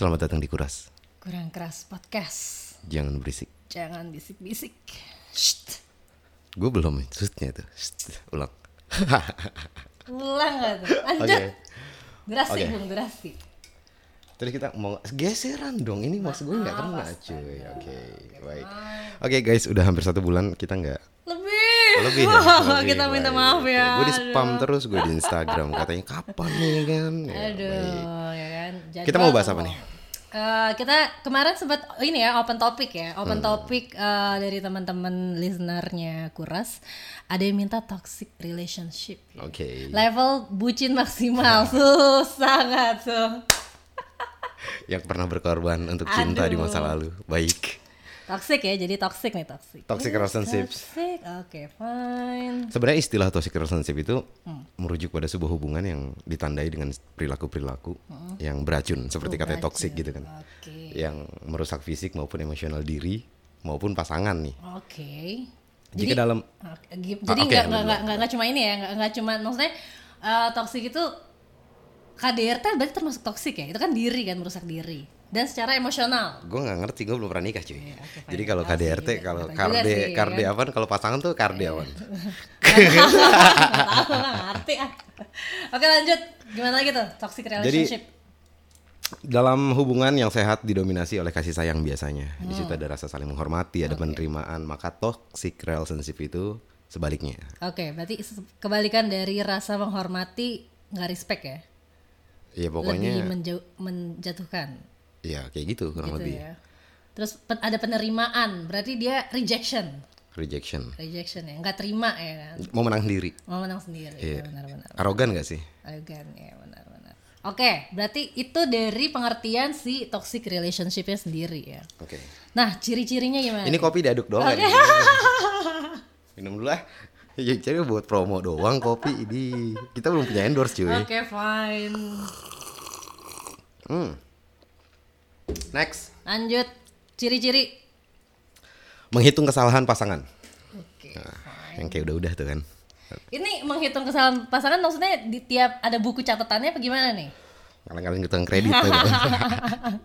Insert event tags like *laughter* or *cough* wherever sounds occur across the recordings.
Selamat datang di Kuras. Kurang keras podcast. Jangan berisik. Jangan bisik-bisik. Gue belum shootnya itu. Shh, ulang. *laughs* Ulang gak tuh? Lanjut. Oke. Durasi, Oke. Bung, durasi. Terus kita mau geseran dong. Ini maksud gue nggak kena cuy. Oke, baik. Oke guys, udah hampir satu bulan kita nggak Lebih. lebih. ya? *laughs* Lebih, kita minta baik. maaf ya. Gue di spam terus gue di Instagram katanya kapan nih kan. Ya, Aduh, baik. ya kan. Kita mau bahas apa nih? Eh, kita kemarin sempat oh, ini ya open topic ya Hmm. open topic eh, dari teman-teman listenernya kuras ada yang minta toxic relationship Oke. level bucin maksimal susah nggak tuh Yang pernah berkorban untuk cinta di masa lalu. Baik. Toxic ya jadi toxic nih toxic Toxic relationships. toxic oke fine Sebenarnya istilah toxic relationship itu Hmm. merujuk pada sebuah hubungan yang ditandai dengan perilaku-perilaku yang beracun seperti Oh, katanya beracun. toxic gitu kan. oke Yang merusak fisik maupun emosional diri maupun pasangan nih. oke Jika dalam Ah, jadi oke, nggak nggak dulu. nggak nggak cuma ini ya nggak nggak cuma maksudnya eh, toxic itu KDRT berarti termasuk toxic ya itu kan diri kan merusak diri dan secara emosional. Gue nggak ngerti gue belum pernah nikah cuy. Iya, fine. Jadi kalau KDRT kalau karde sih, karde apa kalau pasangan tuh karde apa? Tahu nggak ngerti ah. Oke lanjut. Gimana lagi tuh? Toxic relationship. Dalam hubungan yang sehat didominasi oleh kasih sayang biasanya. Di situ ada rasa saling menghormati, ada penerimaan, maka toxic relationship itu sebaliknya. oke berarti se- kebalikan dari rasa menghormati nggak respect ya? Ya lebih pokoknya menjau- menjatuhkan ya kayak gitu kurang gitu lebih. ya terus ada penerimaan berarti dia rejection Rejection. rejection ya nggak terima ya kan Mau menang sendiri. mau menang sendiri Iya. ya, benar-benar Arogan gak sih? arogan ya benar-benar oke berarti itu dari pengertian si toxic relationshipnya sendiri ya Oke. nah ciri-cirinya gimana Ini kopi diaduk doang nggak *laughs* nih? Minum dulu lah. Ya, jadi buat promo doang kopi ini. Kita belum punya endorse cuy. oke fine Hmm. Next. lanjut ciri-ciri Menghitung kesalahan pasangan. oke Nah, yang kayak udah-udah tuh kan. ini menghitung kesalahan pasangan maksudnya di tiap ada buku catatannya apa gimana nih Kadang-kadang ngitung kredit tuh. kan. *laughs*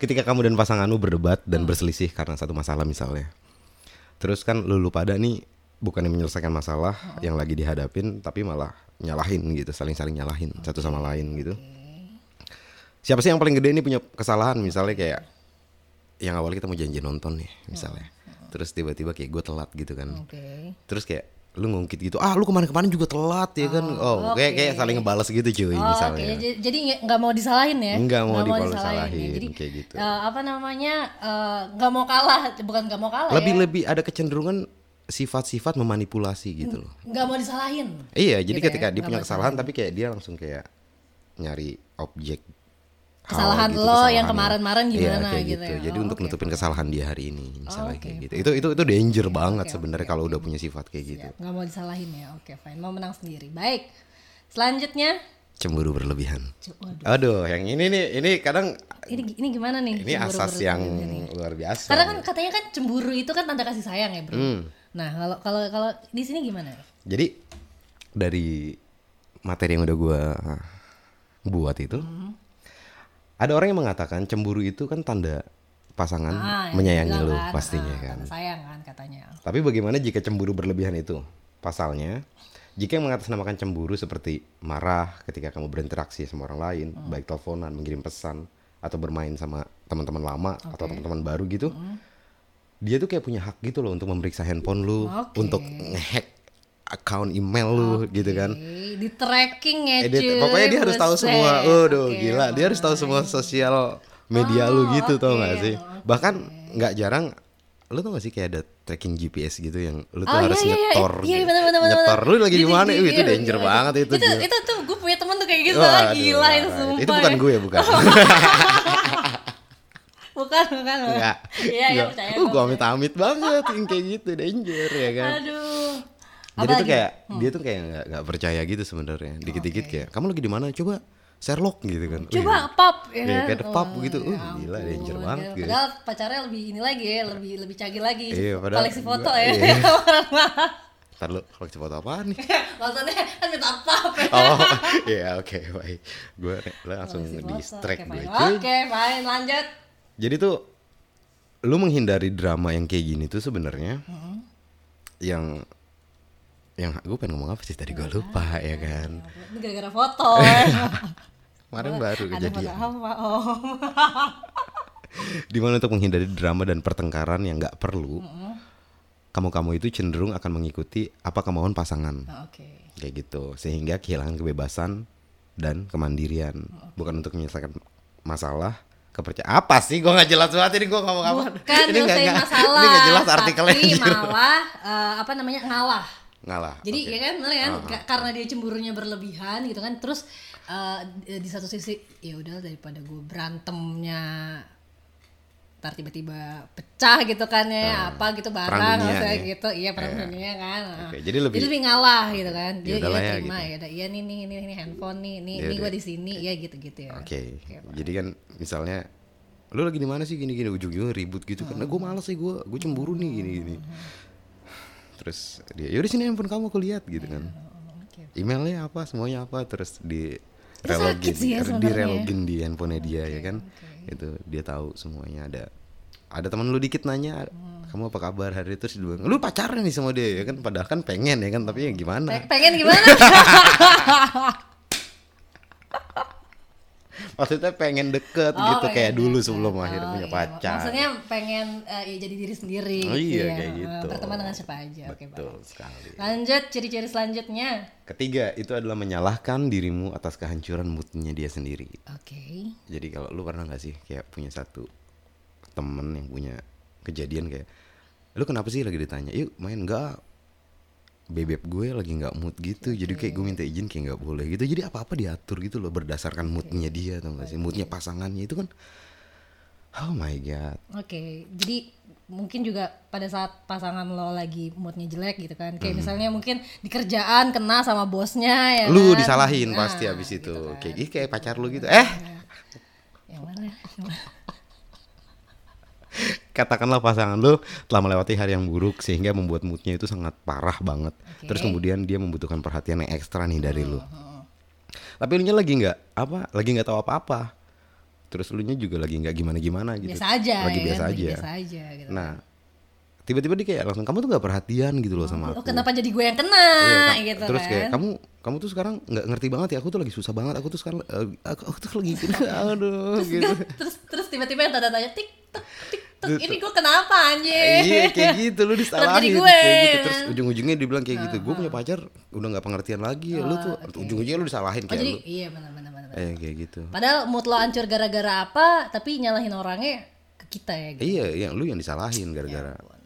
Ketika kamu dan pasanganmu berdebat dan berselisih karena satu masalah misalnya. Terus kan lu, lu pada nih bukan yang menyelesaikan masalah yang lagi dihadapin tapi malah nyalahin gitu, saling-saling nyalahin satu sama lain gitu. Siapa sih yang paling gede nih punya kesalahan misalnya kayak yang awal kita mau janji nonton nih misalnya. Terus tiba-tiba kayak gue telat gitu kan. oke Terus kayak lu ngungkit gitu, ah lu kemarin-kemarin juga telat ya kan. Oh, kayak kayak saling ngebales gitu cuy Oh, misalnya. Oke, J- jadi nggak- mau disalahin ya? Nggak mau Nggak disalahin, ya. Jadi kayak gitu. eh, apa namanya eh, nggak mau kalah, bukan nggak mau kalah lebih ya? lebih ada kecenderungan sifat-sifat memanipulasi gitu loh. Nggak mau disalahin. Iya, jadi Gitu ketika ya, dia nggak punya mau kesalahan tapi kayak dia langsung kayak nyari objek Kesalahan gitu, lo kesalahan yang lo. kemarin-marin Iya, gimana kayak gitu ya. Jadi Oh, untuk oke, nutupin kesalahan dia hari ini misalnya oke, kayak gitu. Itu itu itu danger banget sebenarnya kalau udah punya sifat kayak gitu. Siap, nggak mau disalahin ya. Oke, fine. Mau menang sendiri. Baik. Selanjutnya, Cemburu berlebihan. Waduh, Aduh, yang ini nih ini kadang ini ini gimana nih? ini cemburu asas yang ini? luar biasa. Karena kan katanya kan cemburu itu kan tanda kasih sayang ya, Bro. Hmm. Nah, kalau kalau kalau di sini gimana? Jadi dari materi yang udah gua buat itu, ada orang yang mengatakan cemburu itu kan tanda pasangan Ah, yang menyayangi lu kan, pastinya ah, kan. sayang kan katanya. Tapi bagaimana jika cemburu berlebihan itu? Pasalnya, jika yang mengatasnamakan cemburu seperti marah ketika kamu berinteraksi sama orang lain, Hmm. baik teleponan, mengirim pesan, atau bermain sama teman-teman lama atau teman-teman baru gitu, dia tuh kayak punya hak gitu loh untuk memeriksa handphone lu, Oke. untuk ngehack account email lu gitu kan. Di tracking ya dia- cuy. pokoknya dia harus tahu semua. Waduh, Oke, gila. Dia harus tahu semua sosial media lu gitu tau oke, gak sih? Bahkan nggak jarang lu tau gak sih kayak ada tracking GPS gitu yang lu tuh Oh, harus iya, iya, iya. nyetor Iya, gitu. bener, bener, nyetor bener. lu lagi di mana? iya, itu iya, danger iya. banget itu. Itu itu tuh gue punya temen tuh kayak gitu. Waduh, gila itu sumpah. Itu bukan ya. gue *laughs* bukan. Bukan, bukan. bukan. Enggak. Iya, iya Enggak. percaya. Uh, gua amit-amit banget yang kayak gitu danger ya kan. Aduh. Jadi Apa tuh kayak dia tuh kayak nggak nggak percaya gitu sebenarnya. Dikit-dikit kayak kamu lagi di mana? Coba Sherlock gitu kan. Coba Wih, pop ya Iya, kan. kayak ada pop gitu. Uh, ya gila, ampun, danger banget gila. gitu. Padahal pacarnya lebih ini lagi ya, lebih lebih canggih lagi. Iya, padahal Koleksi foto gua- ya. iya. *laughs* Ntar lu koleksi foto apaan nih? *laughs* Maksudnya kan minta apa? *laughs* Oh, iya oke baik. Gue langsung di strike Oke, gue fine. Oke, fine, lanjut. Jadi tuh lu menghindari drama yang kayak gini tuh sebenarnya yang yang gue pengen ngomong apa sih tadi gue lupa ya kan. Ini gara-gara foto. *laughs* Kemarin baru kejadian. apa? Oh. *laughs* Di mana untuk menghindari drama dan pertengkaran yang nggak perlu, kamu-kamu itu cenderung akan mengikuti apa kemauan pasangan. Oh, Oke. kayak gitu sehingga kehilangan kebebasan dan kemandirian bukan untuk menyelesaikan masalah kepercayaan apa sih gue nggak jelas banget ini gue ngomong apa Bukan ini nggak masalah. *laughs* ini nggak jelas artikelnya Tapi anjir. malah eh, apa namanya ngalah. Ngalah Jadi oke. ya kan, bener kan? Ka- karena dia cemburunya berlebihan gitu kan. Terus eh, di satu sisi ya udah daripada gue berantemnya ntar tiba-tiba pecah gitu kan ya apa gitu barang maksudnya ya. gitu iya perang dunia kan Oke, jadi lebih- ngalah gitu kan dia udahlah iya ya, terima gitu. ya udah iya nih nih nih, nih handphone nih nih Ya nih udah. gue di sini ya gitu gitu ya oke jadi kan misalnya lu lagi di mana sih gini gini ujung-ujungnya ribut gitu karena gue males sih gue gue cemburu nih gini gini terus dia yaudah sini handphone kamu aku lihat gitu kan. Emailnya apa semuanya apa terus di sih ya di sebenarnya. relogin di handphonenya dia ya kan. itu dia tahu semuanya ada ada teman lu dikit nanya kamu apa kabar hari itu? Bilang, lu pacaran nih sama dia ya kan. Padahal kan pengen ya kan tapi ya gimana? Pe- pengen gimana *laughs* maksudnya pengen deket Oh, gitu pengen kayak dulu deket. sebelum akhirnya Oh, punya iya. pacar Maksudnya pengen eh, ya jadi diri sendiri. Oh, iya, ya. kayak Eh, gitu. Berteman dengan siapa aja. Oke, betul baik. sekali Lanjut ciri-ciri selanjutnya. ketiga itu adalah menyalahkan dirimu atas kehancuran moodnya dia sendiri Oke. Jadi kalau lu pernah nggak sih kayak punya satu temen yang punya kejadian kayak lu kenapa sih lagi ditanya yuk main nggak bebek gue lagi nggak mood gitu jadi kayak gue minta izin kayak nggak boleh gitu jadi apa apa diatur gitu loh berdasarkan moodnya dia tau gak sih moodnya pasangannya itu kan oh my god Oke. Jadi mungkin juga pada saat pasangan lo lagi moodnya jelek gitu kan. Hmm. Kayak misalnya mungkin di kerjaan kena sama bosnya ya lu kan? disalahin Nah, pasti abis itu gitu kan. kayak kayak pacar lu gitu eh Yang mana? Katakanlah pasangan lu telah melewati hari yang buruk sehingga membuat moodnya itu sangat parah banget. Oke. terus kemudian dia membutuhkan perhatian yang ekstra nih dari lu. Hmm, tapi lu nya lagi nggak apa lagi nggak tahu apa-apa. Terus lu nya juga lagi nggak gimana-gimana gitu. Biasa aja lagi ya biasa kan? aja. Biasa aja gitu. nah tiba-tiba dia kayak langsung kamu tuh nggak perhatian gitu loh sama Lo aku. kenapa jadi gue yang kena? Iya, gitu terus kan? kayak kamu kamu tuh sekarang nggak ngerti banget ya aku tuh lagi susah banget aku tuh sekarang eh, aku, aku tuh lagi gini *laughs* aduh gitu. terus terus tiba-tiba yang tanda tanya tik tik tok ini gue kenapa anjing? Iya kayak gitu lu *laughs* disalahin gue, kayak gitu. Ya terus ujung-ujungnya dibilang kayak gitu gue punya pacar udah nggak pengertian lagi. Ya lu tuh ujung-ujungnya lu disalahin oh kayak jadi lu. iya benar benar benar eh kayak gitu. Padahal mood lo hancur gara-gara apa tapi nyalahin orangnya ke kita ya gitu. Iya yang lu yang disalahin gara-gara. Fine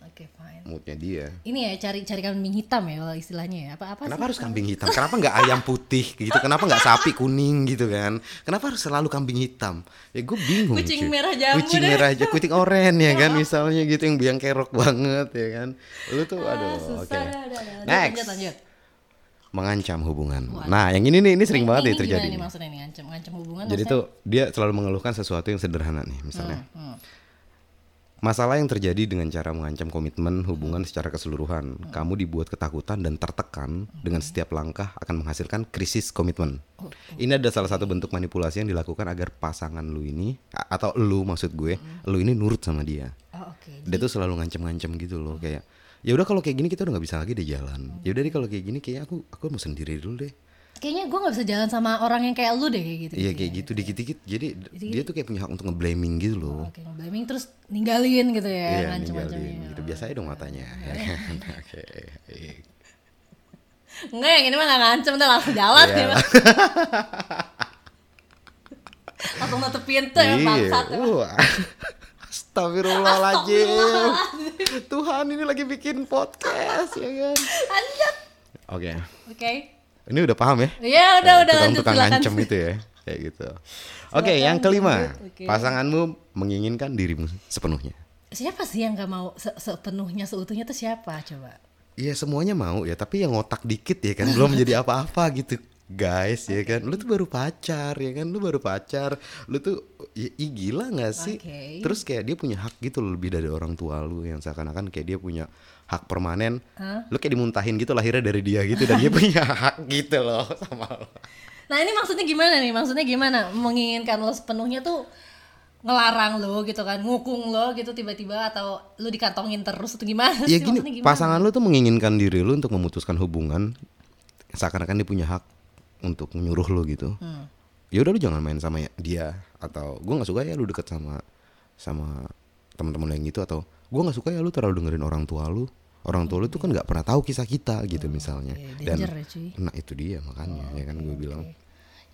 moodnya dia ini ya cari cari kambing hitam ya kalau istilahnya ya apa apa Kenapa sih harus kambing hitam? Kenapa nggak ayam putih gitu? Kenapa nggak sapi kuning gitu kan? Kenapa harus selalu kambing hitam? Ya gue bingung. Kucing cuy. merah jambu Kucing deh. merah aja, kucing oren ya kan *laughs* misalnya gitu yang biang kerok banget ya kan. Lu tuh aduh, susah oke. Lanjut, Next. lanjut lanjut Mengancam hubungan. Nah, yang ini nih ini sering Ini- banget ini nih terjadi. nih. maksudnya nih ngancam ngancam hubungan Jadi maksudnya? tuh dia selalu mengeluhkan sesuatu yang sederhana nih, misalnya. Hmm, Masalah yang terjadi dengan cara mengancam komitmen hubungan secara keseluruhan. Hmm. Kamu dibuat ketakutan dan tertekan dengan setiap langkah akan menghasilkan krisis komitmen. Oh, Ini ada salah satu bentuk manipulasi yang dilakukan agar pasangan lu ini atau lu maksud gue, Hmm. lu ini nurut sama dia. oh, oke Dia tuh selalu ngancem-ngancem gitu loh kayak ya udah kalau kayak gini kita udah nggak bisa lagi deh jalan. Ya udah deh kalau kayak gini kayaknya aku aku mau sendiri dulu deh. Kayaknya gue nggak bisa jalan sama orang yang kayak lu deh kayak gitu Iya kayak gitu dikit-dikit. Jadi dia tuh kayak punya hak untuk nge-blaming gitu loh. Oke, ngeblaming terus ninggalin gitu ya, Iya, ninggalin gitu. Biasa aja dong matanya. ya kan? *laughs* Oke. iya. Enggak, yang ini mah gak ngancem, udah langsung jalan Iya. ya. *laughs* Langsung nutup pintu ya, Iya. bangsat. ya. Wah. *laughs* Astagfirullahaladzim. Tuhan ini lagi bikin podcast ya kan. Lanjut. Oke. Oke. Ini udah paham ya? Iya, udah, udah lanjut Tukang silakan. ngancem itu ya. Kayak gitu. Oke, yang kelima. lanjut. Oke. Pasanganmu menginginkan dirimu sepenuhnya. Siapa sih yang gak mau se- sepenuhnya seutuhnya tuh siapa coba? Iya semuanya mau ya, tapi yang ngotak dikit ya kan belum menjadi apa-apa gitu. guys ya kan lu tuh baru pacar ya kan lu baru pacar lu tuh ya, ih, gila nggak sih Oke. terus kayak dia punya hak gitu loh, lebih dari orang tua lu yang seakan-akan kayak dia punya hak permanen lu kayak dimuntahin gitu lahirnya dari dia gitu dan dia *laughs* punya hak gitu loh sama lo Nah ini maksudnya gimana nih? Maksudnya gimana? Menginginkan lo sepenuhnya tuh ngelarang lo gitu kan, ngukung lo gitu tiba-tiba atau lo dikantongin terus atau gimana ya sih? gini Maksudnya gimana? pasangan lu tuh menginginkan diri lu untuk memutuskan hubungan seakan-akan dia punya hak untuk menyuruh lu gitu Hmm. ya udah lu jangan main sama dia atau gue nggak suka ya lu deket sama sama teman-teman yang gitu atau gue nggak suka ya lu terlalu dengerin orang tua lu orang tua lu tuh kan nggak pernah tahu kisah kita gitu misalnya Oke, dan danger ya, cuy. nah itu dia makanya ya kan gue bilang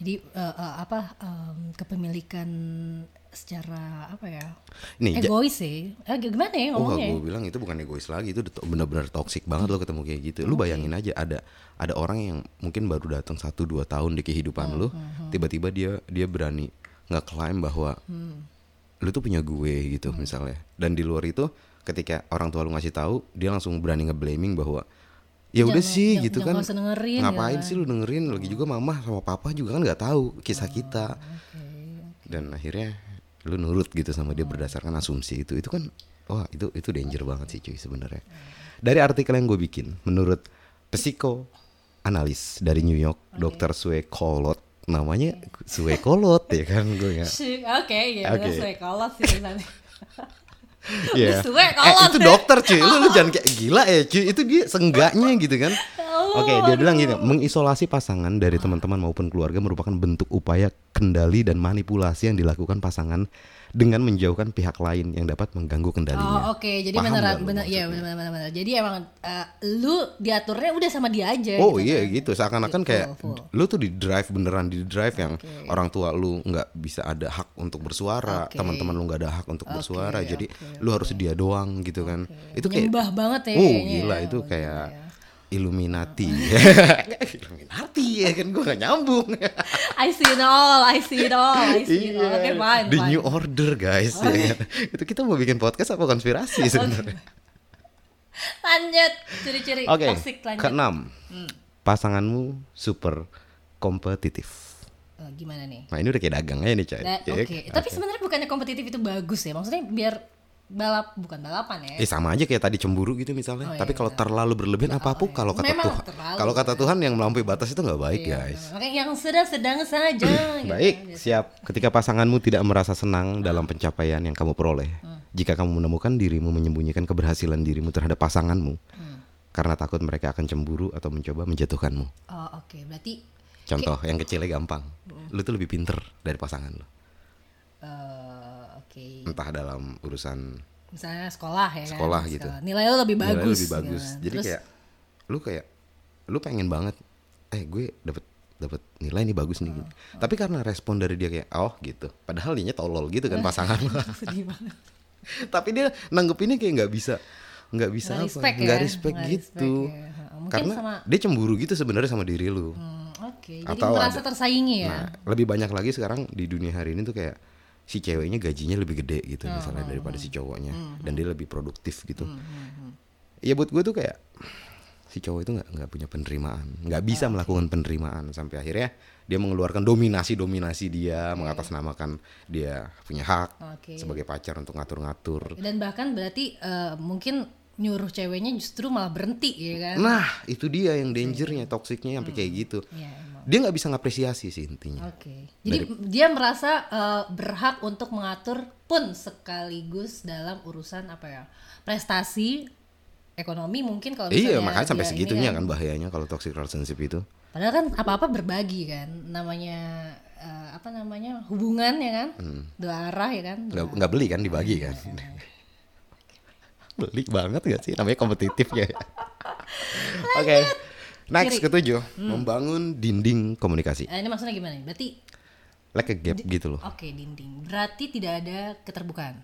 Jadi eh, eh, apa em, kepemilikan secara apa ya? nih Egois sih. Eh, gimana ya Oh, ngomongnya? gue bilang itu bukan egois lagi, itu benar-benar toksik banget lo ketemu kayak gitu. Lu bayangin aja ada ada orang yang mungkin baru datang satu dua tahun di kehidupan lu, tiba-tiba dia dia berani nggak klaim bahwa lu tuh punya gue gitu misalnya. Dan di luar itu ketika orang tua lu ngasih tahu, dia langsung berani nge-blaming bahwa ya udah sih jangan- gitu jangan kan. dengerin, Ngapain ya. sih lu dengerin? Lagi juga mama sama papa juga kan nggak tahu kisah kita. Dan akhirnya lu nurut gitu sama dia berdasarkan asumsi itu. Itu kan wah itu itu danger banget sih cuy sebenarnya. Dari artikel yang gue bikin, menurut psiko analis dari New York, Dr. Sue Kolot, namanya Sue Kolot ya kan gue *laughs* nggak. Oke, ya Oke. udah suwe kolot sih. *laughs* Iya. Sue Eh, kolot itu ya. dokter cuy, lu, lu jangan kayak gila ya cuy. Itu dia senggaknya gitu kan. Oke, dia bilang gini, mengisolasi pasangan dari teman-teman maupun keluarga merupakan bentuk upaya kendali dan manipulasi yang dilakukan pasangan dengan menjauhkan pihak lain yang dapat mengganggu kendalinya. Oh oke, jadi Paham beneran bener iya bener bener. Jadi emang eh, lu diaturnya udah sama dia aja. Oh gitu iya kan. gitu, seakan-akan Full, kayak full. lu tuh di drive beneran di drive yang orang tua lu nggak bisa ada hak untuk bersuara, Oke. teman-teman lu nggak ada hak untuk Oke, bersuara, jadi oke, lu harus dia doang gitu kan. Itu kayak Nyembah banget ya Oh gila ya. itu kayak ya. Illuminati. *laughs* *laughs* Illuminati ya kan gue gak nyambung. I see it all, I see it all, I see it all. Oke, fine, The fine. New Order guys. ya kan? *laughs* Itu kita mau bikin podcast apa konspirasi sebenarnya? Lanjut, ciri-ciri Oke. toxic lanjut. Keenam, pasanganmu super kompetitif. Eh, gimana nih? Nah ini udah kayak dagang aja nih coy. Da- Ya Oke, kan? tapi sebenarnya bukannya kompetitif itu bagus ya? Maksudnya biar balap bukan balapan ya? Eh sama aja kayak tadi cemburu gitu misalnya. Oh, Tapi iya, kalau terlalu berlebihan apa pun kalau kata Memang Tuhan, terlalu, kalau kata Tuhan yang melampaui batas itu nggak baik Iya, guys. Makanya yang sedang-sedang saja. gitu kan, Baik, biasa. siap. Ketika pasanganmu tidak merasa senang dalam pencapaian yang kamu peroleh, jika kamu menemukan dirimu menyembunyikan keberhasilan dirimu terhadap pasanganmu, karena takut mereka akan cemburu atau mencoba menjatuhkanmu. Oh, oke. Berarti Contoh yang kecilnya gampang, lu tuh lebih pinter dari pasangan lu. eh, oke. Entah dalam urusan Misalnya sekolah ya kan? Sekolah gitu. Nilai lo lebih nilai lu bagus. lebih bagus. gitu kan. Jadi Terus, kayak lu kayak lu pengen banget, eh gue dapet dapet nilai nih bagus nih. gitu. Tapi karena respon dari dia kayak oh gitu, padahal dia tolol gitu kan *laughs* pasangan *laughs* sedih banget. tapi dia nanggepinnya kayak nggak bisa nggak bisa Nggak apa respect ya, nggak respect nggak gitu respect ya. Mungkin karena sama- dia cemburu gitu sebenarnya sama diri lu Hmm, oke. Jadi Atau merasa ada- tersaingi ya? nah lebih banyak lagi sekarang di dunia hari ini tuh kayak si ceweknya gajinya lebih gede gitu Oh, misalnya daripada si cowoknya Hmm, dan dia lebih produktif gitu. Ya buat gue tuh kayak si cowok itu nggak nggak punya penerimaan. Nggak bisa melakukan penerimaan sampai akhirnya dia mengeluarkan dominasi dominasi dia mengatasnamakan dia punya hak Oke. sebagai pacar untuk ngatur-ngatur. Dan bahkan berarti eh, mungkin nyuruh ceweknya justru malah berhenti ya kan? Nah, itu dia yang dangernya, toksiknya sampai kayak gitu. Iya emang. Dia nggak bisa ngapresiasi sih intinya. Oke. Jadi dia merasa eh, berhak untuk mengatur pun sekaligus dalam urusan apa ya? Prestasi ekonomi mungkin kalau Iya, makanya sampai ini segitunya kan bahayanya kalau toxic relationship itu. Padahal kan apa-apa berbagi kan, namanya eh, apa namanya hubungan ya kan, dua arah ya kan. Nggak nggak beli kan dibagi kan. Beli banget gak sih namanya kompetitif ya. *laughs* Oke. Next Kiri. ketujuh, membangun dinding komunikasi. Eh, ini maksudnya gimana nih? Berarti Like a gap gitu loh. oke dinding. Berarti tidak ada keterbukaan.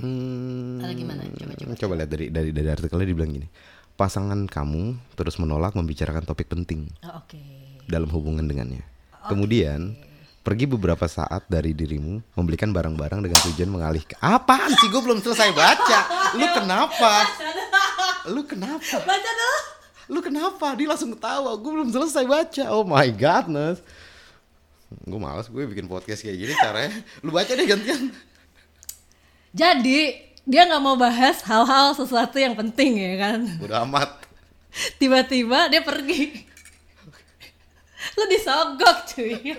Hmm, Atau gimana? Coba coba. coba lihat dari dari dari artikelnya dibilang gini. Pasangan kamu terus menolak membicarakan topik penting. Oh, oke. dalam hubungan dengannya. Kemudian pergi beberapa saat dari dirimu membelikan barang-barang dengan tujuan mengalihkan. Apaan sih? Gue belum selesai baca. Lu kenapa? Lu kenapa? Baca dulu. lu kenapa dia langsung ketawa gue belum selesai baca oh my godness gue malas gue bikin podcast kayak gini caranya lu baca deh gantian Jadi dia nggak mau bahas hal-hal sesuatu yang penting ya kan. udah amat Tiba-tiba dia pergi. Lu disogok cuy.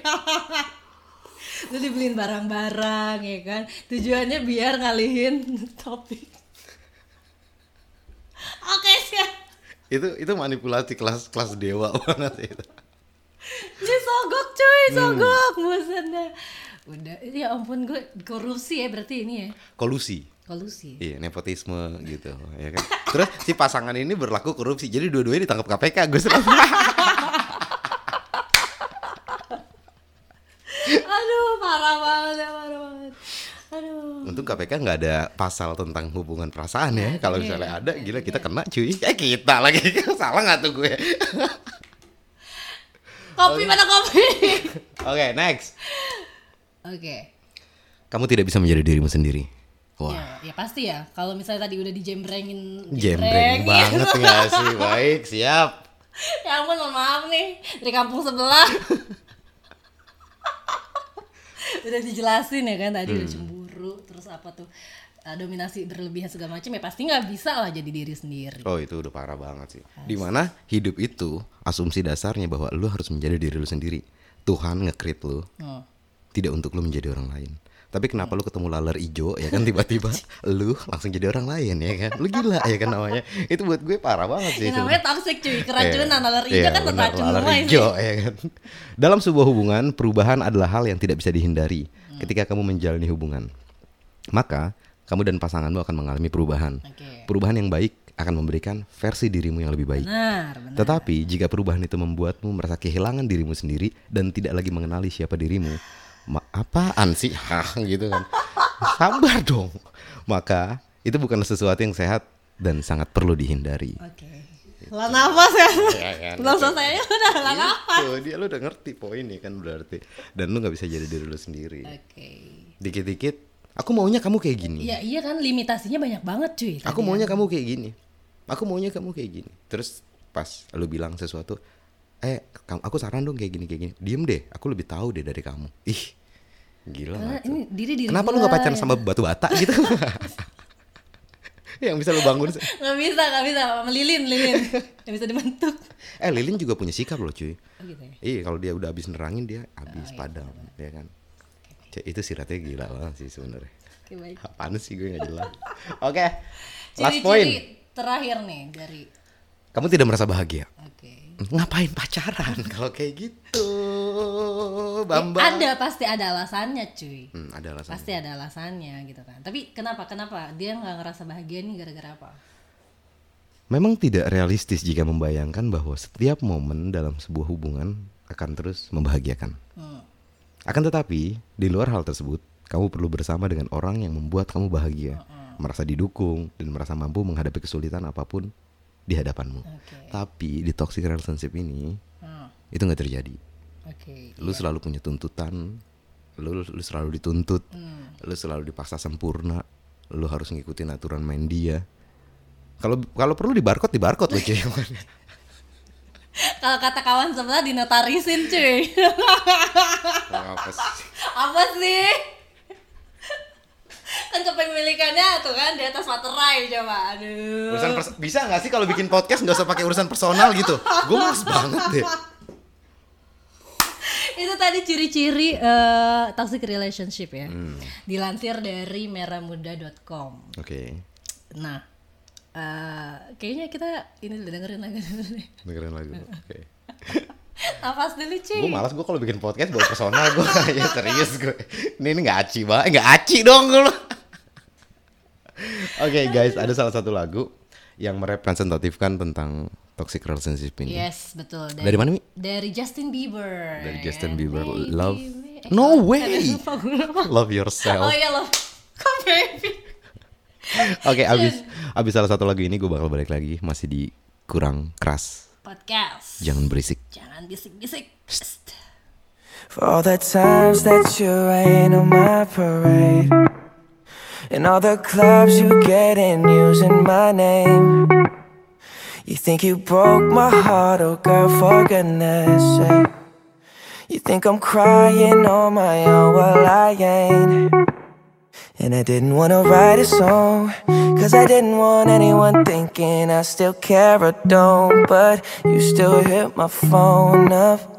Lu dibeliin barang-barang ya kan. Tujuannya biar ngalihin topik. Oke siap. itu itu manipulasi kelas kelas dewa *laughs* banget itu Dia sogok cuy, sogok. Bosan dah. Udah, ya ampun gue korupsi ya berarti ini ya. kolusi Kolusi. Iya, nepotisme gitu, ya kan. Terus si pasangan ini berlaku korupsi, jadi dua-duanya ditangkap KPK, Gus. Aduh, parah banget, ya, parah banget. Aduh. Untung KPK nggak ada pasal tentang hubungan perasaan ya. Kalau iya, misalnya ada, gila kita kena cuy. Eh kita lagi, *laughs* salah nggak tuh gue? *laughs* Kopi mana kopi? Oke, next. Oke. Kamu tidak bisa menjadi dirimu sendiri. Wah, Ya, ya pasti ya. Kalau misalnya tadi udah dijembrengin, jembreng banget nggak sih? *laughs* Baik, siap. ya ampun, mohon maaf nih dari kampung sebelah. Udah dijelasin ya kan tadi Hmm. udah cemburu, terus apa tuh eh, dominasi berlebihan segala macam ya pasti nggak bisa lah jadi diri sendiri. Oh itu udah parah banget sih. Di mana hidup itu asumsi dasarnya bahwa lu harus menjadi diri lu sendiri. Tuhan nge-create lu Hmm. tidak untuk lu menjadi orang lain. Tapi kenapa lu ketemu laler ijo ya kan tiba-tiba lu langsung jadi orang lain ya kan? Lu gila ya kan namanya. Itu buat gue parah banget sih. Ini namanya toxic cuy, keracunan Iya, nalar hijau iya, kan benar, beracun laler semua ini. ijo, ya kan. Dalam sebuah hubungan, perubahan adalah hal yang tidak bisa dihindari ketika kamu menjalani hubungan. Maka, kamu dan pasanganmu akan mengalami perubahan. Oke. Perubahan yang baik akan memberikan versi dirimu yang lebih baik. Benar, benar. Tetapi jika perubahan itu membuatmu merasa kehilangan dirimu sendiri dan tidak lagi mengenali siapa dirimu, apaan sih? *laughs* Hah, gitu kan. Sabar dong. Maka itu bukan sesuatu yang sehat dan sangat perlu dihindari. Oke. Lah nafas ya. Ya kan? *laughs* Belum selesai ya udah lah nafas. Tuh, dia lu udah ngerti poinnya kan berarti. Dan lu nggak bisa jadi diri lu sendiri. Oke. Dikit-dikit, aku maunya kamu kayak gini. Ya iya kan limitasinya banyak banget cuy. tadi Aku ya. maunya kamu kayak gini. Aku maunya kamu kayak gini. Terus pas lu bilang sesuatu, eh kamu aku saran dong kayak gini kayak gini. Diem deh, aku lebih tahu deh dari kamu. Ih, gila. Karena ini diri diri Kenapa lu gua gak pacaran ya. sama batu bata gitu? *laughs* yang bisa lu bangun. Nggak bisa, nggak bisa. Sama lilin, lilin. Nggak bisa dibentuk. Eh Lilin juga punya sikap loh cuy. Oh gitu ya. Iya kalau dia udah habis nerangin dia Oh, habis iya, padam, ya kan. Cek, itu siratnya gila banget sih sebenarnya. Baik. Apaan sih gue nggak jelas. *laughs* Oke, last point. Terakhir nih dari Kamu tidak merasa bahagia. Oke. Ngapain pacaran *laughs* kalau kayak gitu, Ya, Bambang? ada pasti ada alasannya cuy. Hmm, ada alasan. Pasti ada alasannya gitu kan. Tapi kenapa? Kenapa dia nggak ngerasa bahagia nih gara-gara apa? Memang tidak realistis jika membayangkan bahwa setiap momen dalam sebuah hubungan akan terus membahagiakan. Hmm. Akan tetapi, di luar hal tersebut, kamu perlu bersama dengan orang yang membuat kamu bahagia, merasa didukung dan merasa mampu menghadapi kesulitan apa pun di hadapanmu. Oke. Tapi di toxic relationship ini Hmm. itu nggak terjadi. Oke. Lu selalu punya tuntutan, lu, lu selalu dituntut, Hmm. lu selalu dipaksa sempurna, lu harus ngikutin aturan main dia. Kalau kalau perlu di barcode di barcode lu cuy. *laughs* Kalau kata kawan sebelah dinotarisin cuy. Apa sih? apa sih? kan kepemilikannya tuh kan di atas materai coba. Aduh. Urusan bisa nggak sih kalau bikin podcast nggak usah pakai urusan personal gitu? Gue males banget deh. Itu tadi ciri-ciri eh, toxic relationship ya. Hmm. Dilansir dari merahmuda.com. Oke, Nah, eh, kayaknya kita ini dulu dengerin lagu dulu nih. dengerin lagu. Oke. *laughs* Nafas dulu cuy. Gue malas gue kalau bikin podcast bawa personal gue *laughs* ya serius gue. Ini ini nggak aci banget, nggak aci dong lu. *laughs* Oke guys, ada salah satu lagu yang merepresentatifkan tentang toxic relationship ini. Yes, betul. Dari mana, Mi? Dari Justin Bieber. Dari Justin Bieber, Baby, Love. Me- eh, No way. Love yourself. Oh iya love. *laughs* Kok baby? Oke, abis abis salah satu lagu ini gue bakal balik lagi masih di kurang keras. Podcast. Jangan berisik. Jangan bisik-bisik. For all the times that you rain on my parade And all the clubs you get in using my name You think you broke my heart, oh girl, for goodness sake. You think I'm crying on my own, well, I ain't. And I didn't wanna write a song, cause I didn't want anyone thinking I still care or don't. But you still hit my phone up.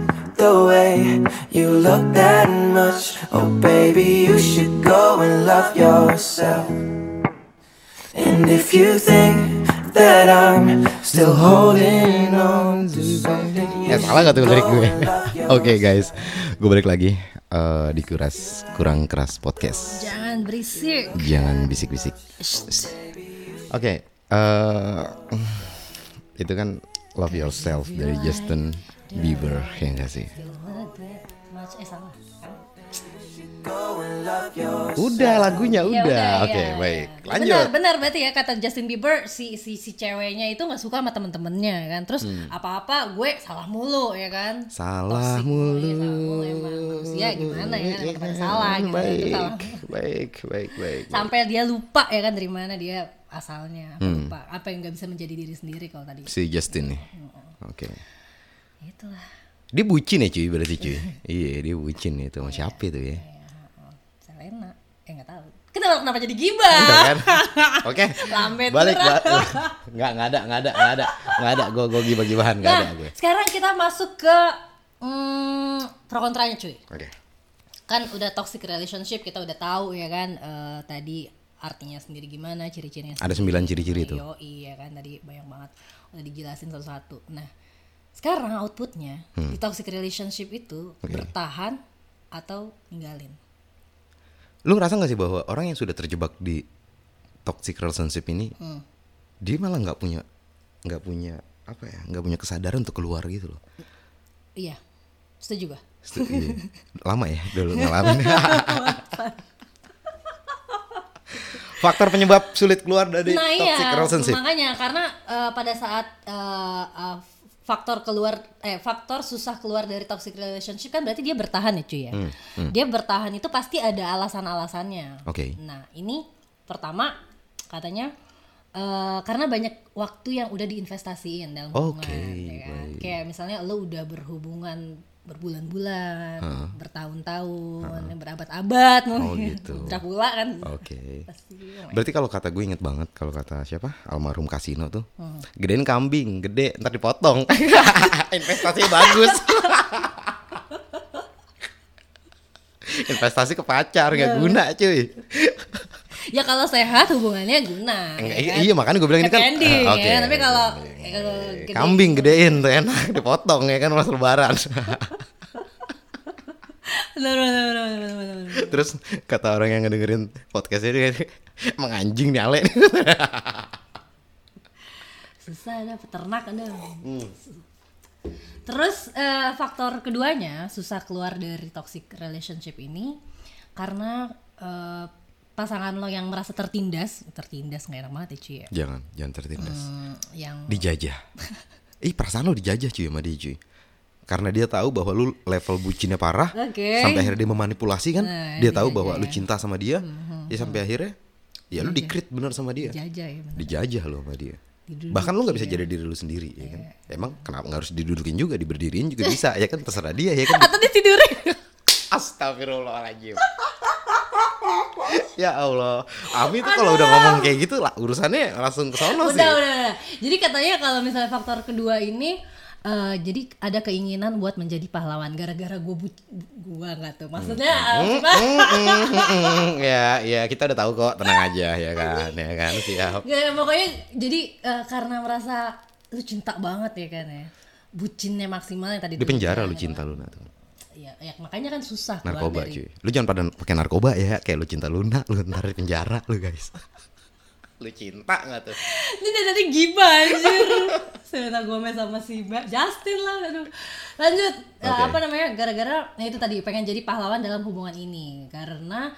the way you look that much, oh baby, you should go and love yourself. And if you think that I'm still holding on to something, Eh salah gak tuh lirik go gue? *laughs* Oke guys, gue balik lagi eh, di Kuras Kurang Keras Podcast. Jangan berisik. Jangan bisik-bisik. Oke, eh, itu kan Love Yourself dari Justin Bieber, ya enggak sih? Udah lagunya Ya udah. Oke, ya. baik. Benar, Lanjut. benar berarti ya kata Justin Bieber si si si ceweknya itu nggak suka sama temen-temennya kan. Terus Hmm. apa-apa gue salah mulu ya kan. Salah Toxic mulu. gue, salah mulu emang manusia gimana ya *laughs* kan? salah gitu. Itu Baik, salah. baik, baik, baik. Sampai dia lupa ya kan dari mana dia asalnya. Apa Hmm. lupa apa yang nggak bisa menjadi diri sendiri kalau tadi. Si Justin nih. Oke. Itulah. Dia bucin ya cuy berarti cuy. iya, dia bucin itu. Sama siapa itu ya? Selena. Eh nggak tahu. Kenapa kenapa jadi gibah? Kan? *laughs* Oke. Lambe Balik ba- Nggak nggak ada nggak ada nggak ada nggak ada. Gue gue gibah gibahan nggak Nah, ada gue. sekarang kita masuk ke hmm, pro kontranya cuy. Oke. Kan udah toxic relationship kita udah tahu ya kan eh, tadi artinya sendiri gimana, ciri-cirinya. Ada sembilan ciri-ciri itu. Iya kan tadi banyak banget udah dijelasin satu-satu. Nah, sekarang outputnya Hmm. di toxic relationship itu bertahan atau ninggalin. Lu ngerasa gak sih bahwa orang yang sudah terjebak di toxic relationship ini, Hmm. dia malah nggak punya nggak punya apa ya nggak punya kesadaran untuk keluar gitu loh. Iya, setuju gak? Setu- iya. Lama ya dulu ngalamin. *laughs* Faktor penyebab sulit keluar dari nah toxic iya relationship. makanya karena eh, pada saat eh, eh, faktor keluar eh faktor susah keluar dari toxic relationship kan berarti dia bertahan ya cuy ya dia bertahan itu pasti ada alasan-alasannya Oke. nah ini pertama katanya eh, karena banyak waktu yang udah diinvestasiin dalam hubungan Oke, ya kan? baik. kayak misalnya lo udah berhubungan berbulan-bulan bertahun-tahun berabad-abad Oh, mungkin gitu. Dracula kan? Oke. pasti Berarti kalau kata gue inget banget kalau kata siapa? Almarhum Kasino tuh. Hmm. gedein kambing gede ntar dipotong. *laughs* Investasinya bagus. *laughs* Investasi ke pacar nggak guna cuy ya kalau sehat hubungannya guna Enggak, ya i- kan? iya makanya gue bilang ini kan ending, Ah, oke. ya. tapi kalau kalau gede- kambing gedein tuh enak *laughs* dipotong ya kan pas lebaran *laughs* terus kata orang yang ngedengerin podcast ini *laughs* emang anjing nih Ale susah ada peternak ada Hmm. terus eh, faktor keduanya susah keluar dari toxic relationship ini karena eh, pasangan lo yang merasa tertindas tertindas nggak enak banget ya cuy ya? Jangan jangan tertindas. Hmm, yang dijajah. *laughs* Ih perasaan lo dijajah cuy sama dia cuy. Karena dia tahu bahwa lu level bucinnya parah Oke. sampai akhirnya dia memanipulasi kan? Nah, dia tahu dijajah bahwa lu ya. cinta sama dia ya sampai akhirnya ya lu dikrit bener sama dia. Jajah ya bener. dijajah lo sama dia. Diduduki, bahkan lu nggak bisa jadi diri lu sendiri ya kan? Emang kenapa nggak harus didudukin juga diberdiriin juga bisa ya kan? Terserah dia ya kan? *laughs* Atau ditidurin Astagfirullahaladzim Ya Allah. Ami tuh kalau udah ngomong kayak gitu lah Urusannya langsung ke sono udah, sih. udah udah. Jadi katanya kalau misalnya faktor kedua ini eh, jadi ada keinginan buat menjadi pahlawan gara-gara gue gua nggak tuh maksudnya Hmm, uh, Ya ya kita udah tahu kok. Tenang aja ya kan Ya kan? Siap. Ya, pokoknya jadi eh, karena merasa lu cinta banget ya kan ya. Bucinnya maksimal yang tadi Di penjara lu cinta lu tuh. Ya, ya makanya kan susah Narkoba dari cuy. Lu jangan pada pakai narkoba ya Kayak lu cinta Luna Lu ntar di penjara lu guys. *laughs* Lu cinta gak tuh? Ini dari tadi gibah anjir. *laughs* Selena Gomez sama si Mbak Justin lah aduh. lanjut Eh, Oke. apa namanya gara-gara ya itu tadi pengen jadi pahlawan dalam hubungan ini. Karena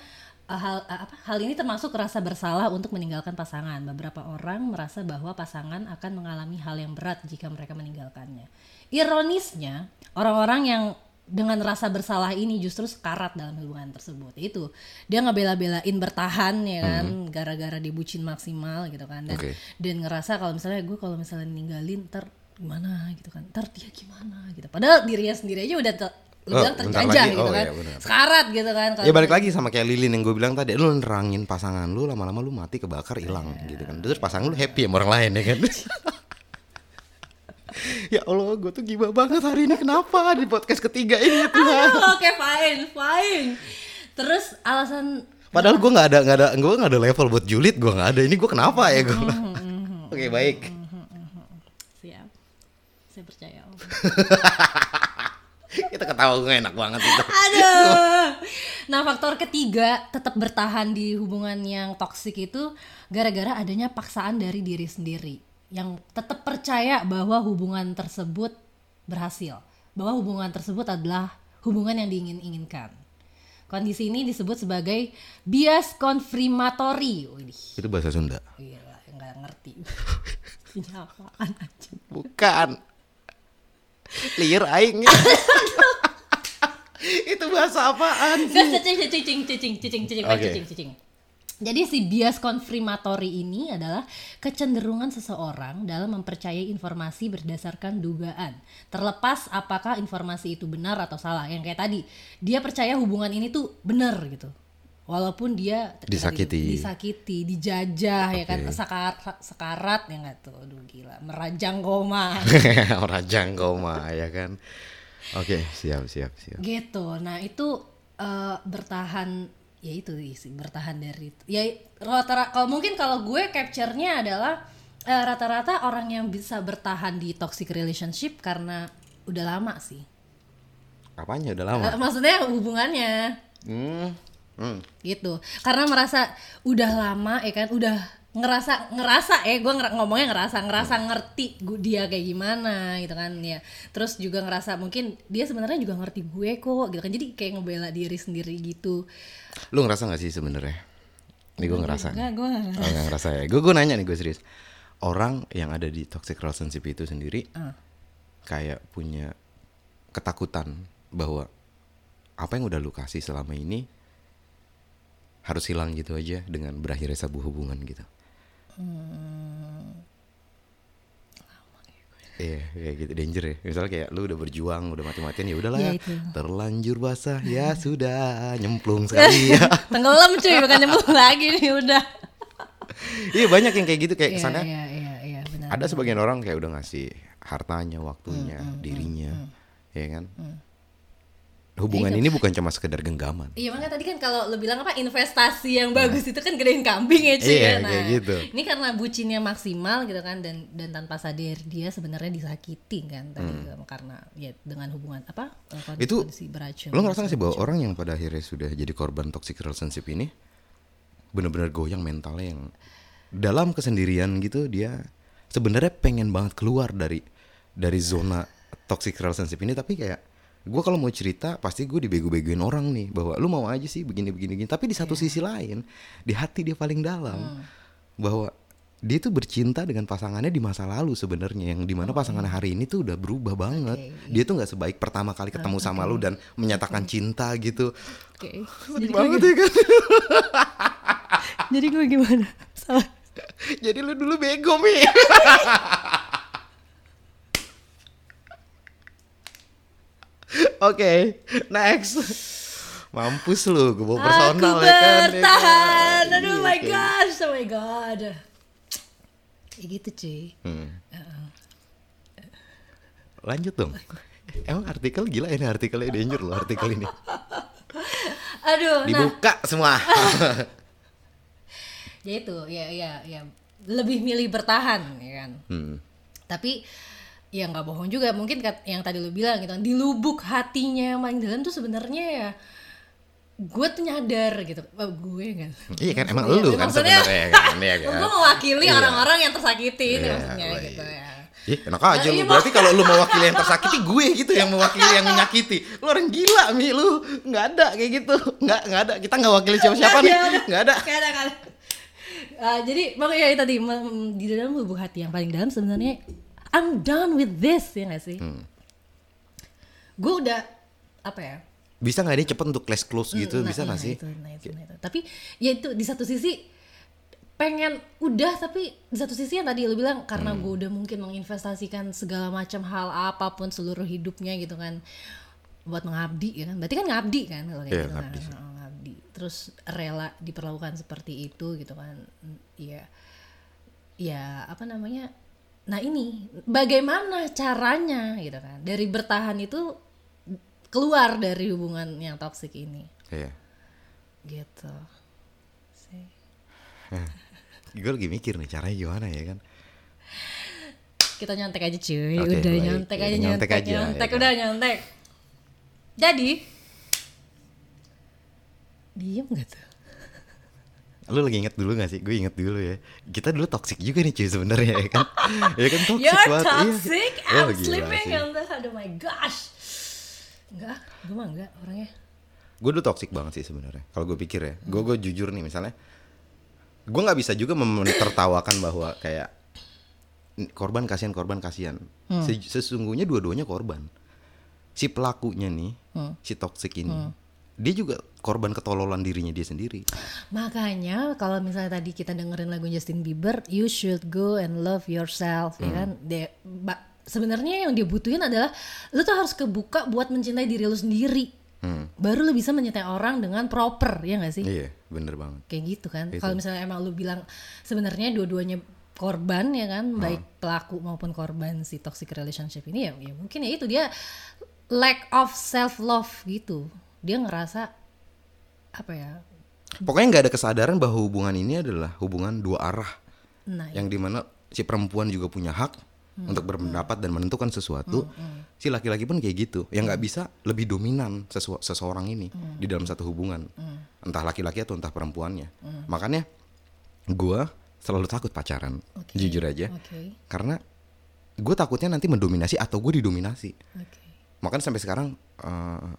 eh, hal eh, apa hal ini termasuk rasa bersalah untuk meninggalkan pasangan. Beberapa orang merasa bahwa pasangan akan mengalami hal yang berat jika mereka meninggalkannya. Ironisnya orang-orang yang dengan rasa bersalah ini justru sekarat dalam hubungan tersebut. Itu dia ngebela-belain bertahan ya kan? Gara-gara dibucin maksimal gitu kan? Dan Oke. dan ngerasa kalau misalnya gue kalau misalnya ninggalin ntar gimana? gitu kan? Ntar dia gimana? gitu. Padahal dirinya sendiri aja udah ter- lu Oh, bilang terjajah gitu Oh, kan? iya, sekarat gitu kan kalau Ya balik lagi sama kayak Lilin yang gue bilang tadi. Lu nerangin pasangan lu Lama-lama lu mati kebakar hilang gitu kan. Terus pasangan lu happy sama orang lain ya kan *laughs* Ya Allah gue tuh gibah banget hari ini. Kenapa di podcast ketiga ini ya *laughs* Tuhan oke fine fine. Terus alasan Padahal gue gak ada nggak ada gue gak ada level buat julid gue gak ada. Ini gue kenapa ya? Gue Mm-hmm, Oke baik. Siap. Saya percaya. Om. *laughs* kita ketawa gue enak banget itu. *laughs* Aduh. Nah, faktor ketiga tetap bertahan di hubungan yang toksik itu gara-gara adanya paksaan dari diri sendiri yang tetap percaya bahwa hubungan tersebut berhasil, bahwa hubungan tersebut adalah hubungan yang diingin-inginkan. Kondisi ini disebut sebagai bias konfirmatory. Widih, itu bahasa Sunda gila, nggak ngerti. *laughs* Ini apaan aja. bukan liar aing *laughs* itu bahasa apaan sih cicing cicing cicing cicing cicing Oke. cicing cicing. Jadi si bias konfirmatory ini adalah kecenderungan seseorang dalam mempercayai informasi berdasarkan dugaan. Terlepas apakah informasi itu benar atau salah. Yang kayak tadi, dia percaya hubungan ini tuh benar gitu. Walaupun dia Disakiti. disakiti, dijajah ya kan, Oke. sekarat, ya nggak tuh, aduh gila, merajang koma. *laughs* orang jangkoma ya kan oke siap siap siap gitu nah itu eh, bertahan ya itu sih bertahan dari ya rata kalau mungkin kalau gue capture-nya adalah eh, rata-rata orang yang bisa bertahan di toxic relationship karena udah lama sih apanya udah lama Eh, maksudnya hubungannya hmm. Hmm. gitu karena merasa udah lama ya kan udah ngerasa ngerasa eh gue nger- ngomongnya ngerasa ngerasa ngerti gu- dia kayak gimana gitu kan ya terus juga ngerasa mungkin dia sebenarnya juga ngerti gue kok gitu kan jadi kayak ngebela diri sendiri gitu lu ngerasa gak sih sebenarnya Ini gue ngerasa. Enggak, gue nggak Oh, nggak ngerasa ya. Gue gue nanya nih gue serius. Orang yang ada di toxic relationship itu sendiri Ah. kayak punya ketakutan bahwa apa yang udah lu kasih selama ini harus hilang gitu aja dengan berakhirnya sebuah hubungan gitu. Iya, kayak gitu danger ya. Misalnya kayak lu udah berjuang, udah mati-matian ya udahlah. Ya, itu. Terlanjur basah ya sudah nyemplung sekali ya. *laughs* Tenggelam cuy, bukan nyemplung lagi nih udah. iya banyak yang kayak gitu kayak Iya, kesannya iya, iya, iya, benar. ada sebagian orang kayak udah ngasih hartanya, waktunya, dirinya, ya kan. Hubungan ini bukan cuma sekedar genggaman. Iya makanya tadi kan kalau lo bilang apa investasi yang bagus itu kan gedein kambing ya cuy Iya, ya. Nah, kayak gitu. Ini karena bucinnya maksimal gitu kan dan dan tanpa sadar dia sebenarnya disakiti kan tadi karena ya dengan hubungan apa eh, kondisi, Hmm. Itu kondisi beracun. Lo ngerasa gak sih bahwa orang yang pada akhirnya sudah jadi korban toxic relationship ini benar-benar goyang mentalnya yang dalam kesendirian gitu dia sebenarnya pengen banget keluar dari dari zona toxic relationship ini tapi kayak gue kalau mau cerita pasti gue dibego-begoin orang nih bahwa lu mau aja sih begini begini begini. Tapi di satu sisi lain di hati dia paling dalam bahwa dia tuh bercinta dengan pasangannya di masa lalu sebenarnya yang di mana pasangannya hari ini tuh udah berubah banget. dia tuh nggak sebaik pertama kali ketemu sama lu dan menyatakan cinta gitu. Oke. *laughs* sedih banget ya kan? *laughs* Jadi gue gimana? Salah. *laughs* jadi lu dulu bego mi Oke, next. Mampus lu, gue bawa personal Aku ya kan. bertahan. ya kan? Aduh Iya, my kayak- gosh, oh my god. Kayak gitu cuy. Hmm. Lanjut dong. Emang artikel gila ini artikelnya danger loh artikel ini. Aduh, nah Dibuka semua. *laughs* ya itu ya ya ya lebih milih bertahan ya kan Hmm. tapi ya nggak bohong juga mungkin yang tadi lu bilang gitu kan di lubuk hatinya yang paling dalam tuh sebenarnya ya gue tuh nyadar gitu oh, gue kan Iya kan emang Iya, lu kan maksudnya- sebenarnya kan, iya *laughs* kan. gue mewakili Iya. orang-orang yang tersakiti Iya, maksudnya lah, gitu iya. ya Ih, enak aja Nah, lu. iya, Berarti kalau lu mewakili yang tersakiti, gue gitu yang mewakili yang menyakiti. Lu orang gila, Mi. Lu nggak ada kayak gitu. Nggak, nggak ada. Kita nggak wakili siapa-siapa nih. Nggak ada. Gak ada, gak ada. Uh, jadi makanya tadi di dalam lubuk hati yang paling dalam sebenarnya I'm done with this ya gak sih? Hmm. Gue udah apa ya? Bisa nggak dia cepet untuk close close gitu? Nah, Bisa nggak nah, sih? Itu, nah, itu, nah, itu. Tapi ya itu di satu sisi pengen udah tapi di satu sisi yang tadi lu bilang karena Hmm. gue udah mungkin menginvestasikan segala macam hal apa pun seluruh hidupnya gitu kan buat mengabdi ya kan berarti kan ngabdi kan kalau kayak Iya, gitu ngabdi kan sih. Heeh, ngabdi terus rela diperlakukan seperti itu gitu kan iya ya apa namanya nah ini bagaimana caranya gitu kan dari bertahan itu keluar dari hubungan yang toksik ini Iya. gitu sih Gue lagi mikir nih caranya gimana ya kan. kita nyontek aja cuy Oke, udah baik. nyontek Ya, aja nyontek nyontek, aja, ya nyontek kan? udah nyontek jadi diem gak tuh Lu lagi inget dulu gak sih? Gue inget dulu ya. Kita dulu toxic juga nih cuy sebenarnya ya kan. *laughs* ya kan toxic you're banget. Iya. toxic Oh, I'm gila sleeping sih. on the oh my gosh enggak gue mah enggak orangnya gue dulu toxic banget sih sebenarnya kalau gue pikir ya gue gue jujur nih misalnya gue nggak bisa juga menertawakan bahwa kayak korban kasihan korban kasihan Se- sesungguhnya dua-duanya korban si pelakunya nih si toxic ini dia juga korban ketololan dirinya dia sendiri Makanya kalau misalnya tadi kita dengerin lagu Justin Bieber, you should go and love yourself, ya Hmm. kan? Dia, ba- sebenarnya yang dia butuhin adalah lu tuh harus kebuka buat mencintai diri lu sendiri. Baru lu bisa mencintai orang dengan proper, ya gak sih? Hmm. iya bener banget Kayak gitu kan. Kalau misalnya emang lu bilang sebenarnya dua-duanya korban ya kan, Hmm. baik pelaku maupun korban si toxic relationship ini ya, ya mungkin ya itu dia lack of self love gitu. Dia ngerasa apa ya? pokoknya nggak ada kesadaran bahwa hubungan ini adalah hubungan dua arah. Nah, yang di mana si perempuan juga punya hak untuk berpendapat dan menentukan sesuatu. si laki-laki pun kayak gitu. Yang nggak bisa lebih dominan sesu- seseorang ini di dalam satu hubungan. Entah laki-laki atau entah perempuannya. Makanya gua selalu takut pacaran Oke. jujur aja. Oke. karena gue takutnya nanti mendominasi atau gue didominasi. Oke. makanya sampai sekarang eh,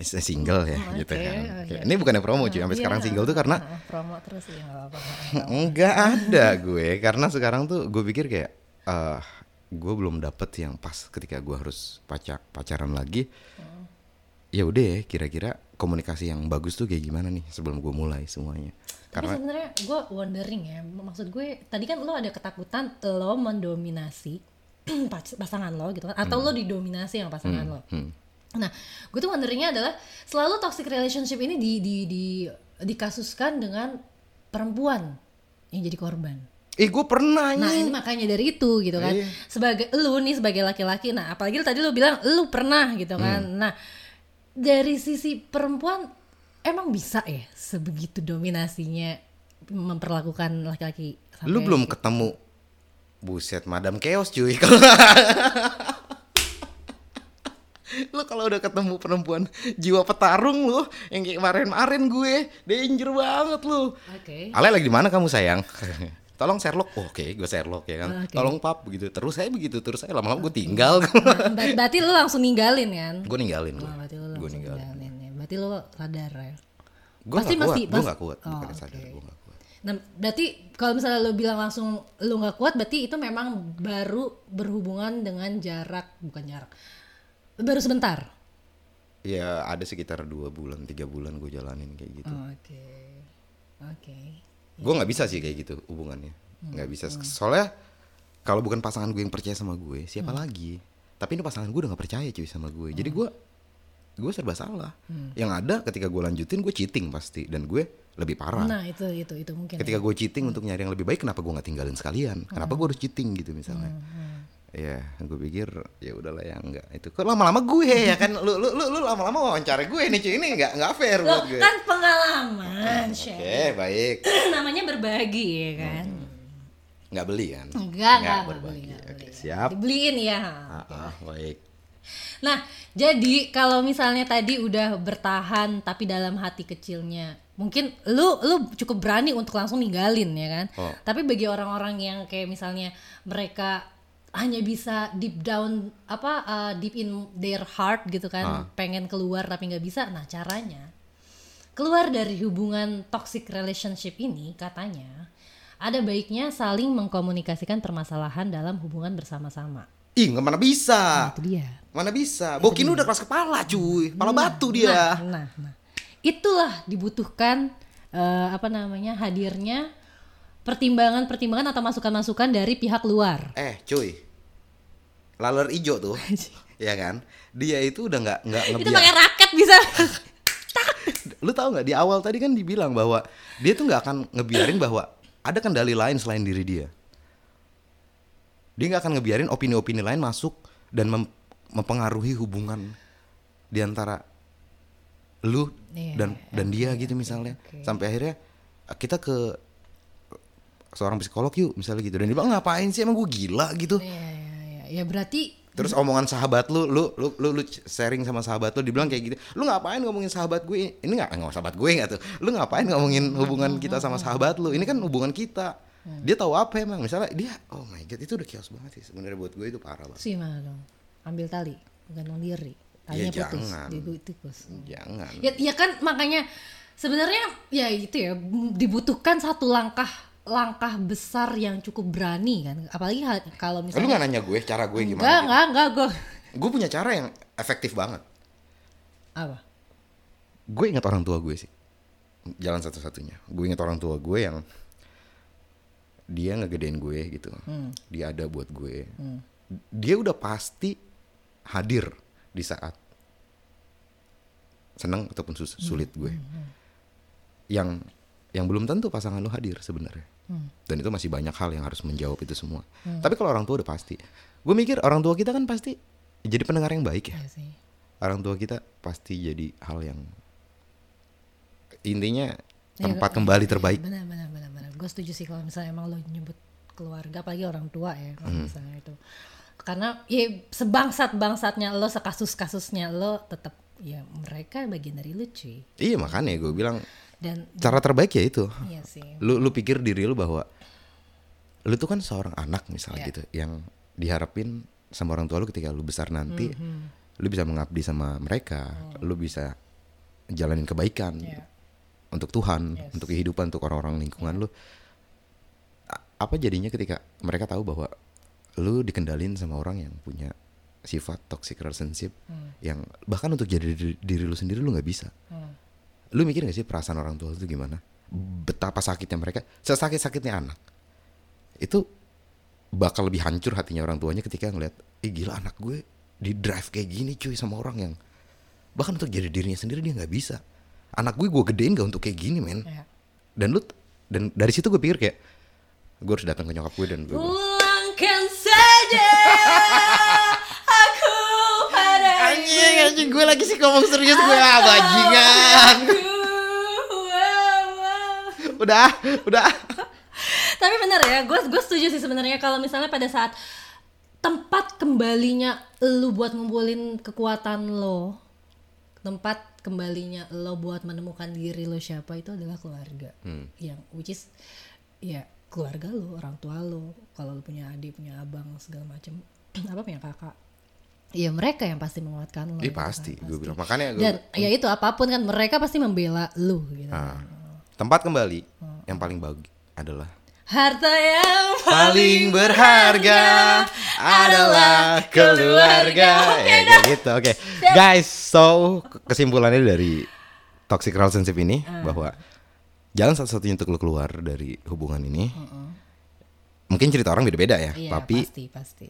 single ya Hmm, gitu oke, kan. oke. Ini bukannya promo cuy, sampai Iya, sekarang single tuh karena *laughs* promo terus ya nggak apa-apa. Enggak *laughs* *laughs* ada gue karena sekarang tuh gue pikir kayak eh gue belum dapet yang pas ketika gue harus pacar pacaran lagi. Ya udah ya kira-kira komunikasi yang bagus tuh kayak gimana nih sebelum gue mulai semuanya. Tapi Karena sebenarnya gue wondering ya, maksud gue tadi kan lo ada ketakutan lo mendominasi *clears throat* pas- pasangan lo gitu kan, atau lo didominasi sama pasangan lo. Nah, gue tuh wonderingnya adalah selalu toxic relationship ini di di di dikasuskan dengan perempuan yang jadi korban. eh gue pernah Nah nih. ini makanya dari itu gitu kan. Iya. Sebagai lu nih sebagai laki-laki, nah apalagi tadi lu bilang lu pernah gitu kan. Nah dari sisi perempuan emang bisa ya sebegitu dominasinya memperlakukan laki-laki. Lu belum ketemu buset Madam Chaos cuy. *laughs* lu kalau udah ketemu perempuan jiwa petarung lu yang kayak kemarin-kemarin gue danger banget lu. Oke. Ale lagi di mana kamu sayang? *laughs* Tolong Sherlock. Oh, Oke, gue Sherlock ya kan. Oke. Tolong pap begitu. Terus saya begitu terus saya lama-lama gue tinggal. *laughs* Nah, ber- berarti lu langsung ninggalin kan? gue ninggalin gue. Oh, berarti lu Gue ninggalin. ninggalin ya. Berarti lu sadar ya. Gue Pasti gak kuat. masih- Gue gak kuat. Oh, Bukannya sadar. Gue gak kuat. Nah, berarti kalau misalnya lu bilang langsung lu nggak kuat, berarti itu memang baru berhubungan dengan jarak, bukan jarak. Baru sebentar. Ya ada sekitar dua bulan, tiga bulan gue jalanin kayak gitu. Oh, Oke. Oke. Gue nggak bisa sih kayak gitu hubungannya. Hmm, Nggak bisa. Soalnya kalau bukan pasangan gue yang percaya sama gue, siapa Hmm. lagi? Tapi ini pasangan gue udah gak percaya cuy sama gue. Jadi gue gue serba salah. Hmm. Yang ada ketika gue lanjutin gue cheating pasti dan gue lebih parah. Nah, itu itu itu mungkin. ketika gue cheating untuk nyari yang lebih baik kenapa gue nggak tinggalin sekalian kenapa gue harus cheating gitu misalnya ya gue pikir ya udahlah ya enggak. Itu kok lama-lama gue ya kan? Lu lu lu, lu lama-lama wawancara gue nih cuy. Ini nggak nggak fair Loh, buat gue. kan pengalaman, oke baik. *clears throat* Namanya berbagi ya kan. nggak beli kan? Enggak, enggak, enggak berbagi. enggak oke siap. Dibeliin ya. Ah, ah, baik. Nah, jadi kalau misalnya tadi udah bertahan tapi dalam hati kecilnya, mungkin lu lu cukup berani untuk langsung ninggalin ya kan. Oh. Tapi bagi orang-orang yang kayak misalnya mereka hanya bisa deep down apa uh, deep in their heart gitu kan, pengen keluar tapi nggak bisa. Nah, caranya keluar dari hubungan toxic relationship ini katanya ada baiknya saling mengkomunikasikan permasalahan dalam hubungan bersama-sama. ih nggak mana bisa Itu dia. mana bisa Bokin udah keras kepala cuy kepala batu dia Nah, nah, nah. Itulah dibutuhkan eh, apa namanya hadirnya pertimbangan-pertimbangan atau masukan-masukan dari pihak luar. Eh, cuy. Laler ijo tuh. *laughs* ya kan? Dia itu udah nggak nggak Itu pakai raket bisa. *laughs* Lu tahu nggak di awal tadi kan dibilang bahwa dia tuh nggak akan ngebiarin bahwa ada kendali lain selain diri dia. Dia nggak akan ngebiarin opini-opini lain masuk dan mem- mempengaruhi hubungan di antara lu Iya, dan dan dia gitu misalnya. oke. Sampai akhirnya kita ke seorang psikolog yuk misalnya gitu dan dia bilang ngapain sih emang gue gila gitu. Iya, iya, iya. Ya berarti Terus omongan sahabat lu, lu, lu, lu, lu sharing sama sahabat lu, dibilang kayak gitu. Lu ngapain ngomongin sahabat gue? Ini nggak nggak sahabat gue nggak tuh? Lu ngapain ngomongin hubungan kita sama sahabat lu? Ini kan hubungan kita. Dia tahu apa emang? Misalnya dia, oh my god, itu udah chaos banget sih. Sebenarnya buat gue itu parah banget. sih mana dong? Ambil tali, gantung diri. Ya, Talinya putus, jangan. dibu- tikus. Jangan. Ya, ya kan makanya sebenarnya ya itu ya dibutuhkan satu langkah langkah besar yang cukup berani kan. Apalagi kalau Lu misalnya nggak nanya gue cara gue enggak, gimana? enggak, enggak, gue Gue punya cara yang efektif banget. apa? Gue ingat orang tua gue sih. Jalan satu-satunya. Gue ingat orang tua gue yang dia ngegedein gue gitu. Dia ada buat gue. Dia udah pasti hadir di saat senang ataupun sulit gue. Yang yang belum tentu pasangan lu hadir sebenarnya. Dan itu masih banyak hal yang harus menjawab itu semua. Tapi kalau orang tua udah pasti. Gue mikir orang tua kita kan pasti jadi pendengar yang baik ya Ya sih. orang tua kita pasti jadi hal yang intinya Ya, tempat ya, kembali terbaik. Benar, benar, benar, benar. Gue setuju sih kalau misalnya emang lo nyebut keluarga, apalagi orang tua ya, kalau Hmm. misalnya itu. Karena ya sebangsat bangsatnya lo, sekasus kasusnya lo, tetap ya mereka bagian dari lu cuy. Iya makanya gue bilang Dan cara terbaik ya itu. iya sih. Lu lu pikir diri lu bahwa lu tuh kan seorang anak misalnya Ya. gitu yang diharapin sama orang tua lu ketika lu besar nanti Hmm, lu bisa mengabdi sama mereka, lu bisa jalanin kebaikan Iya. untuk Tuhan, Yes. untuk kehidupan, untuk orang-orang lingkungan lu. A- Apa jadinya ketika mereka tahu bahwa lu dikendalin sama orang yang punya sifat toxic relationship yang bahkan untuk jadi diri, diri lu sendiri lu nggak bisa. Hmm. Lu mikir gak sih perasaan orang tua itu gimana? Betapa sakitnya mereka, sesakit-sakitnya anak. Itu bakal lebih hancur hatinya orang tuanya ketika ngeliat, ih gila anak gue di drive kayak gini cuy sama orang yang bahkan untuk jadi dirinya sendiri dia nggak bisa. Anak gue gue gedein gak untuk kayak gini men. Iya. Dan lu dan dari situ gue pikir kayak gue harus datang ke nyokap gue dan gue Pulangkan saja aku pada anjing anjing gue lagi sih ngomong serius gue ah bajingan. Udah udah. Tapi bener ya, gue gue setuju sih sebenarnya kalau misalnya pada saat tempat kembalinya lu buat ngumpulin kekuatan lo, tempat kembalinya lo buat menemukan diri lo siapa itu adalah keluarga, yang which is ya keluarga lo, orang tua lo, kalau lo punya adik, punya abang segala macem, *clears throat* apa punya kakak, ya mereka yang pasti menguatkan lo. Ih gitu kan, pasti. gue bilang. Makanya gue Dan ya itu apa pun kan mereka pasti membela lu gitu. Nah, tempat kembali yang paling bagus adalah Harta yang paling berharga adalah keluarga. Ya kayak gitu. Oke. Guys, so kesimpulannya dari toxic relationship ini Ah. bahwa jalan satu-satunya untuk lu keluar dari hubungan ini mungkin cerita orang beda-beda ya, Iya, tapi pasti pasti.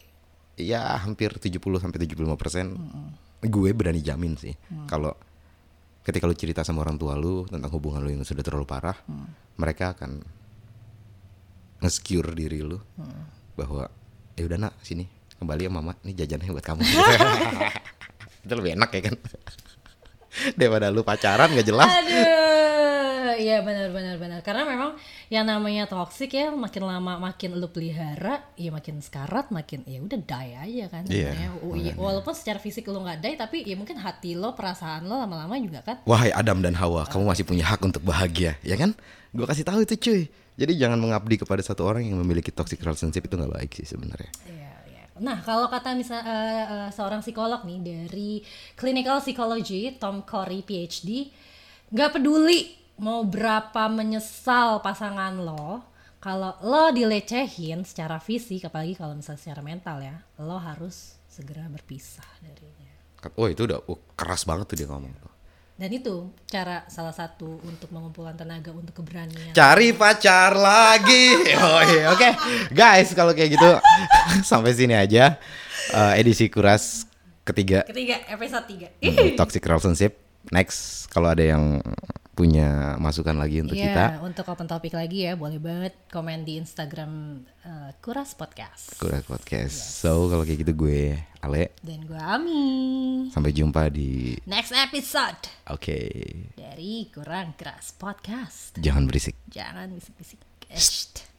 ya hampir 70 sampai 75 persen gue berani jamin sih Mm. kalau ketika lu cerita sama orang tua lu tentang hubungan lu yang sudah terlalu parah Mm. mereka akan nge-secure diri lu Mm. bahwa ya udah nak sini kembali ya mama ini jajannya buat kamu *laughs* itu lebih enak ya kan *laughs* daripada lu pacaran gak jelas Aduh, iya benar benar benar. Karena memang yang namanya toxic ya makin lama makin lu pelihara, ya makin sekarat, makin ya udah die aja kan Iya, sebenarnya. Oh, iya, Walaupun secara fisik lu nggak die, tapi ya mungkin hati lo, perasaan lo lama-lama juga kan. Wahai Adam dan Hawa, kamu masih punya hak untuk bahagia, ya kan? Gue kasih tahu itu cuy. Jadi jangan mengabdi kepada satu orang yang memiliki toxic relationship itu nggak baik sih sebenarnya. Iya. Nah, kalau kata misal eh, eh, seorang psikolog nih dari Clinical Psychology, Tom Corey PhD, nggak peduli mau berapa menyesal pasangan lo, kalau lo dilecehin secara fisik, apalagi kalau misalnya secara mental ya, lo harus segera berpisah darinya. Oh itu udah oh, keras banget tuh dia ngomong. Dan itu cara salah satu untuk mengumpulkan tenaga untuk keberanian. Cari pacar lagi. *laughs* Oh iya, oke. Guys, kalau kayak gitu *laughs* sampai sini aja eh, edisi kuras ketiga Ketiga, episode 3. hmm, toxic relationship. Next, kalau ada yang punya masukan lagi untuk Iya, kita, untuk open topik lagi ya, boleh banget komen di Instagram eh, Kuras Podcast. kuras podcast. So kalau kayak gitu gue Ale, Dan gue Ami. sampai jumpa di Next episode oke. dari Kurang Keras Podcast. Jangan berisik. Jangan bisik-bisik.